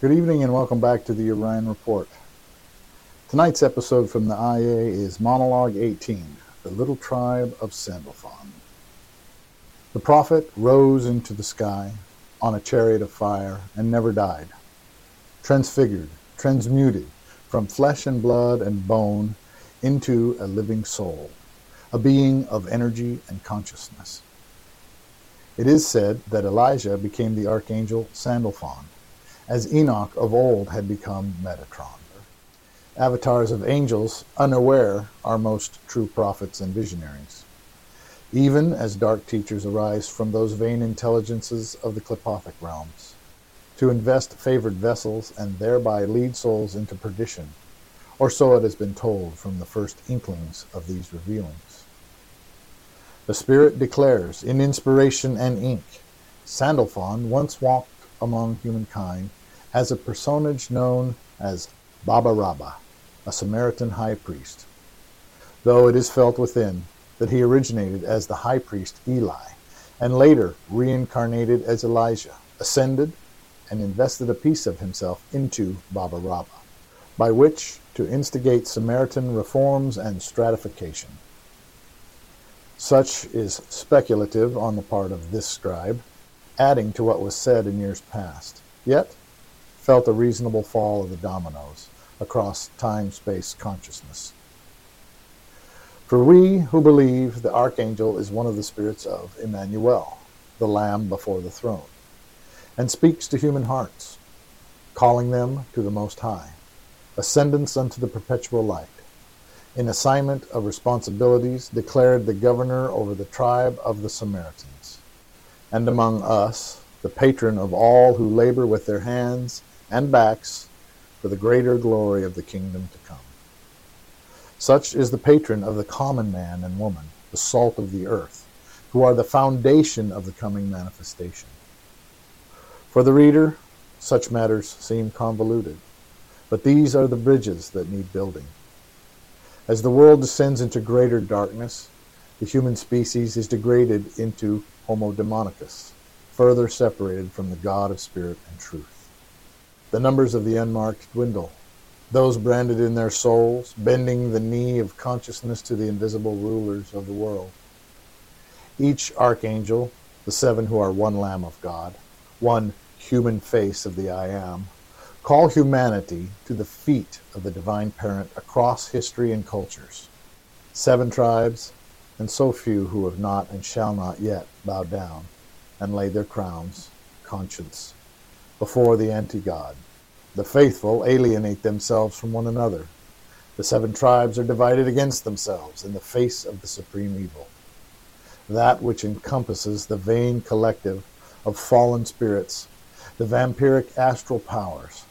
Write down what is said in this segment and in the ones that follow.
Good evening and welcome back to the Orion Report. Tonight's episode from the Ahyeh is Monologue 18 The Little Tribe of Sandalphon. The prophet rose into the sky on a chariot of fire and never died. Transfigured, transmuted from flesh and blood and bone into a living soul, a being of energy and consciousness. It is said that Elijah became the archangel Sandalphon as Enoch of old had become Metatron. Avatars of angels, unaware, are most true prophets and visionaries. Even as dark teachers arise from those vain intelligences of the Qlipothic realms, to invest favored vessels and thereby lead souls into perdition, or so it has been told from the first inklings of these revealings. The Spirit declares, in inspiration and ink, Sandalphon once walked among humankind as a personage known as Baba Rabba, a Samaritan high priest, though it is felt within that he originated as the high priest Eli, and later reincarnated as Elijah, ascended, and invested a piece of himself into Baba Rabba, by which to instigate Samaritan reforms and stratification. Such is speculative on the part of this scribe, adding to what was said in years past. Yet, felt a reasonable fall of the dominoes across time-space consciousness. For we who believe the archangel is one of the spirits of Emmanuel, the Lamb before the throne, and speaks to human hearts, calling them to the Most High, ascendance unto the perpetual light, in assignment of responsibilities declared the governor over the tribe of the Samaritans, and among us, the patron of all who labor with their hands and backs for the greater glory of the kingdom to come. Such is the patron of the common man and woman, the salt of the earth, who are the foundation of the coming manifestation. For the reader, such matters seem convoluted, but these are the bridges that need building. As the world descends into greater darkness, the human species is degraded into Homo demonicus, further separated from the God of spirit and truth. The numbers of the unmarked dwindle. Those branded in their souls, bending the knee of consciousness to the invisible rulers of the world. Each archangel, the seven who are one Lamb of God, one human face of the I Am, call humanity to the feet of the divine parent across history and cultures. Seven tribes, and so few who have not and shall not yet bow down and lay their crowns, conscience, before the anti-God. The faithful alienate themselves from one another. The seven tribes are divided against themselves in the face of the supreme evil. That which encompasses the vain collective of fallen spirits, the vampiric astral powers,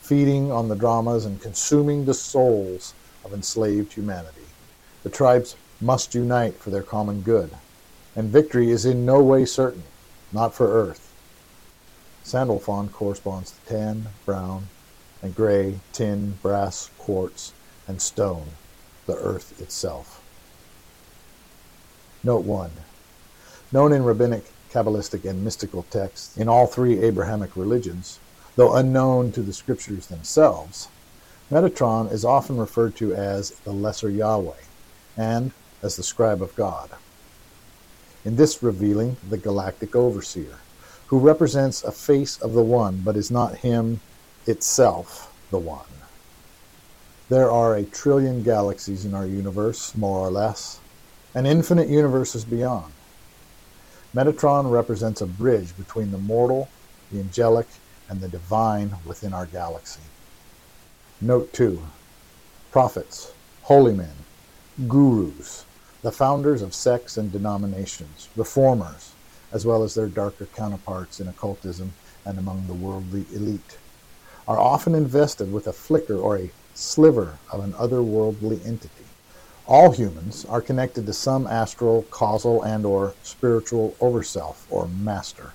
feeding on the dramas and consuming the souls of enslaved humanity. The tribes must unite for their common good, and victory is in no way certain, not for Earth. Sandalphon corresponds to tan, brown, and gray, tin, brass, quartz, and stone, the earth itself. Note 1. Known in rabbinic, Kabbalistic, and mystical texts in all three Abrahamic religions, though unknown to the scriptures themselves, Metatron is often referred to as the Lesser Yahweh and as the Scribe of God. In this revealing, the Galactic Overseer, who represents a face of the One, but is not Him itself the One. There are a trillion galaxies in our universe, more or less, and infinite universes beyond. Metatron represents a bridge between the mortal, the angelic, and the divine within our galaxy. Note 2. Prophets, holy men, gurus, the founders of sects and denominations, reformers, as well as their darker counterparts in occultism and among the worldly elite, are often invested with a flicker or a sliver of an otherworldly entity. All humans are connected to some astral, causal, and or spiritual overself or master.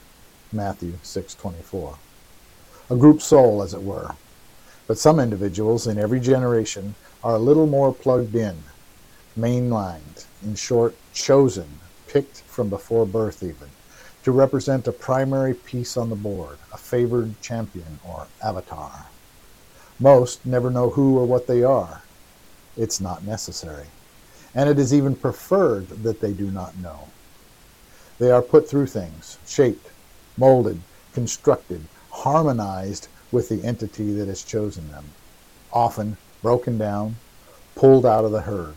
Matthew 6:24. A group soul as it were. But some individuals in every generation are a little more plugged in, mainlined, in short, chosen, picked from before birth even, to represent a primary piece on the board, a favored champion or avatar. Most never know who or what they are. It's not necessary. And it is even preferred that they do not know. They are put through things, shaped, molded, constructed, harmonized with the entity that has chosen them, often broken down, pulled out of the herd.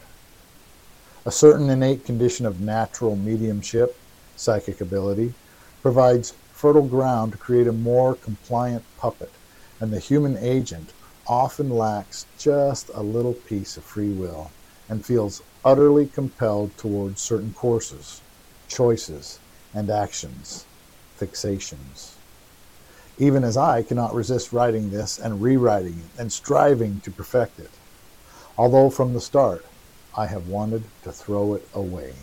A certain innate condition of natural mediumship, psychic ability, provides fertile ground to create a more compliant puppet, and the human agent often lacks just a little piece of free will and feels utterly compelled towards certain courses, choices, and actions, fixations. Even as I cannot resist writing this and rewriting it and striving to perfect it, although from the start I have wanted to throw it away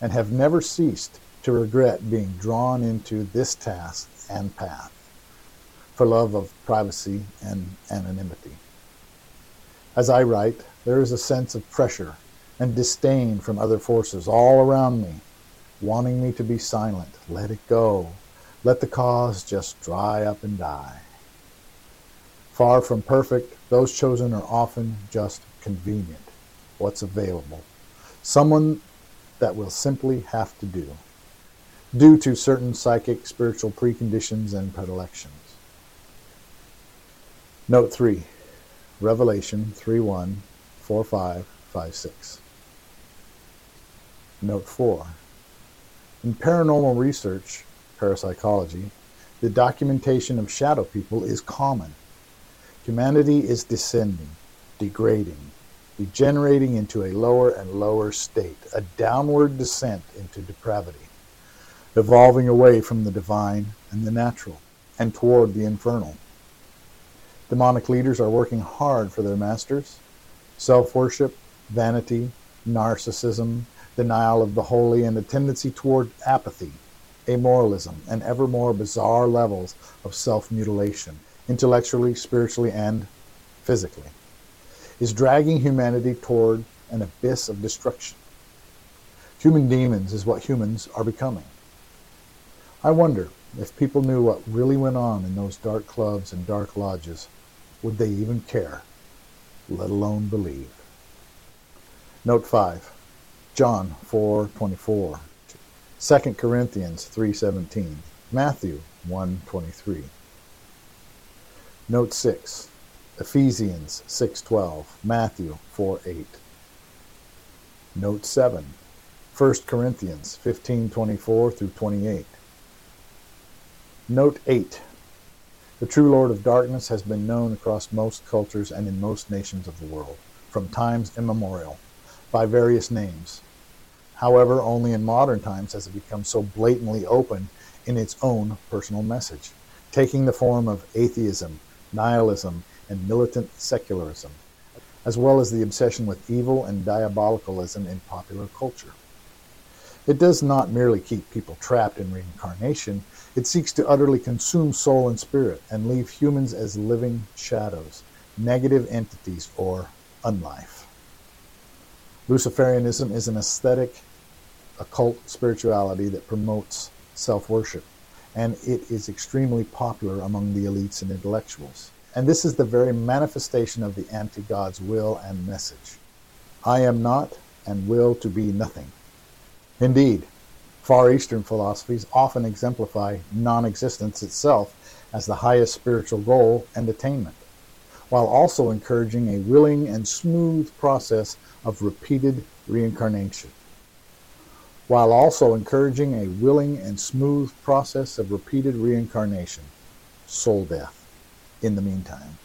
and have never ceased to regret being drawn into this task and path for love of privacy and anonymity. As I write, there is a sense of pressure and disdain from other forces all around me, wanting me to be silent, let it go, let the cause just dry up and die. Far from perfect, those chosen are often just convenient, what's available, someone that will simply have to do due to certain psychic spiritual preconditions and predilections. Note 3 Revelation 3 1 4 5 5 6. Note 4 In paranormal research, parapsychology, the documentation of shadow people is common. Humanity is descending, degrading, degenerating into a lower and lower state, a downward descent into depravity evolving away from the divine and the natural and toward the infernal. Demonic leaders are working hard for their masters. Self worship, vanity, narcissism, denial of the holy, and a tendency toward apathy, amoralism, and ever more bizarre levels of self mutilation, intellectually, spiritually, and physically, is dragging humanity toward an abyss of destruction. Human demons is what humans are becoming. I wonder if people knew what really went on in those dark clubs and dark lodges, would they even care, let alone believe? Note 5. John 4:24. 2 Corinthians 3:17. Matthew 1:23. Note 6. Ephesians 6:12. Matthew 4:8. Note 7. 1 Corinthians 15:24 through 28. Note 8. The true Lord of Darkness has been known across most cultures and in most nations of the world, from times immemorial, by various names. However, only in modern times has it become so blatantly open in its own personal message, taking the form of atheism, nihilism, and militant secularism, as well as the obsession with evil and diabolicalism in popular culture. It does not merely keep people trapped in reincarnation, it seeks to utterly consume soul and spirit and leave humans as living shadows, negative entities, or unlife. Luciferianism is an aesthetic, occult spirituality that promotes self worship, and it is extremely popular among the elites and intellectuals. And this is the very manifestation of the anti God's will and message. I am not and will to be nothing. Indeed, Far Eastern philosophies often exemplify non existence itself as the highest spiritual goal and attainment, while also encouraging a willing and smooth process of repeated reincarnation. While also encouraging a willing and smooth process of repeated reincarnation, soul death, in the meantime.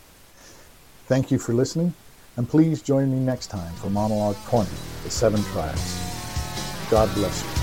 Thank you for listening, and please join me next time for Monologue 20 The Seven Trials. God bless you.